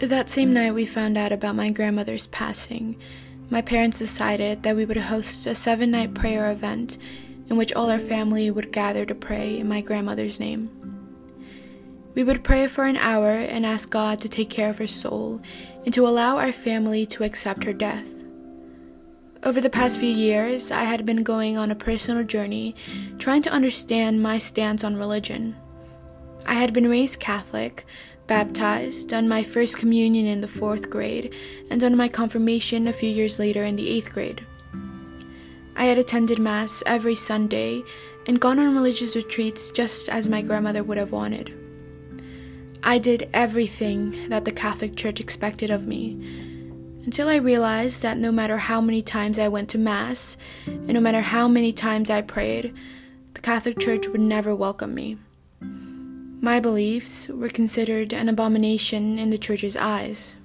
That same night we found out about my grandmother's passing, my parents decided that we would host a seven night prayer event in which all our family would gather to pray in my grandmother's name. We would pray for an hour and ask God to take care of her soul and to allow our family to accept her death. Over the past few years, I had been going on a personal journey trying to understand my stance on religion. I had been raised Catholic, baptized, done my first communion in the fourth grade, and done my confirmation a few years later in the eighth grade. I had attended Mass every Sunday and gone on religious retreats just as my grandmother would have wanted. I did everything that the Catholic Church expected of me until I realized that no matter how many times I went to Mass and no matter how many times I prayed, the Catholic Church would never welcome me. My beliefs were considered an abomination in the church's eyes.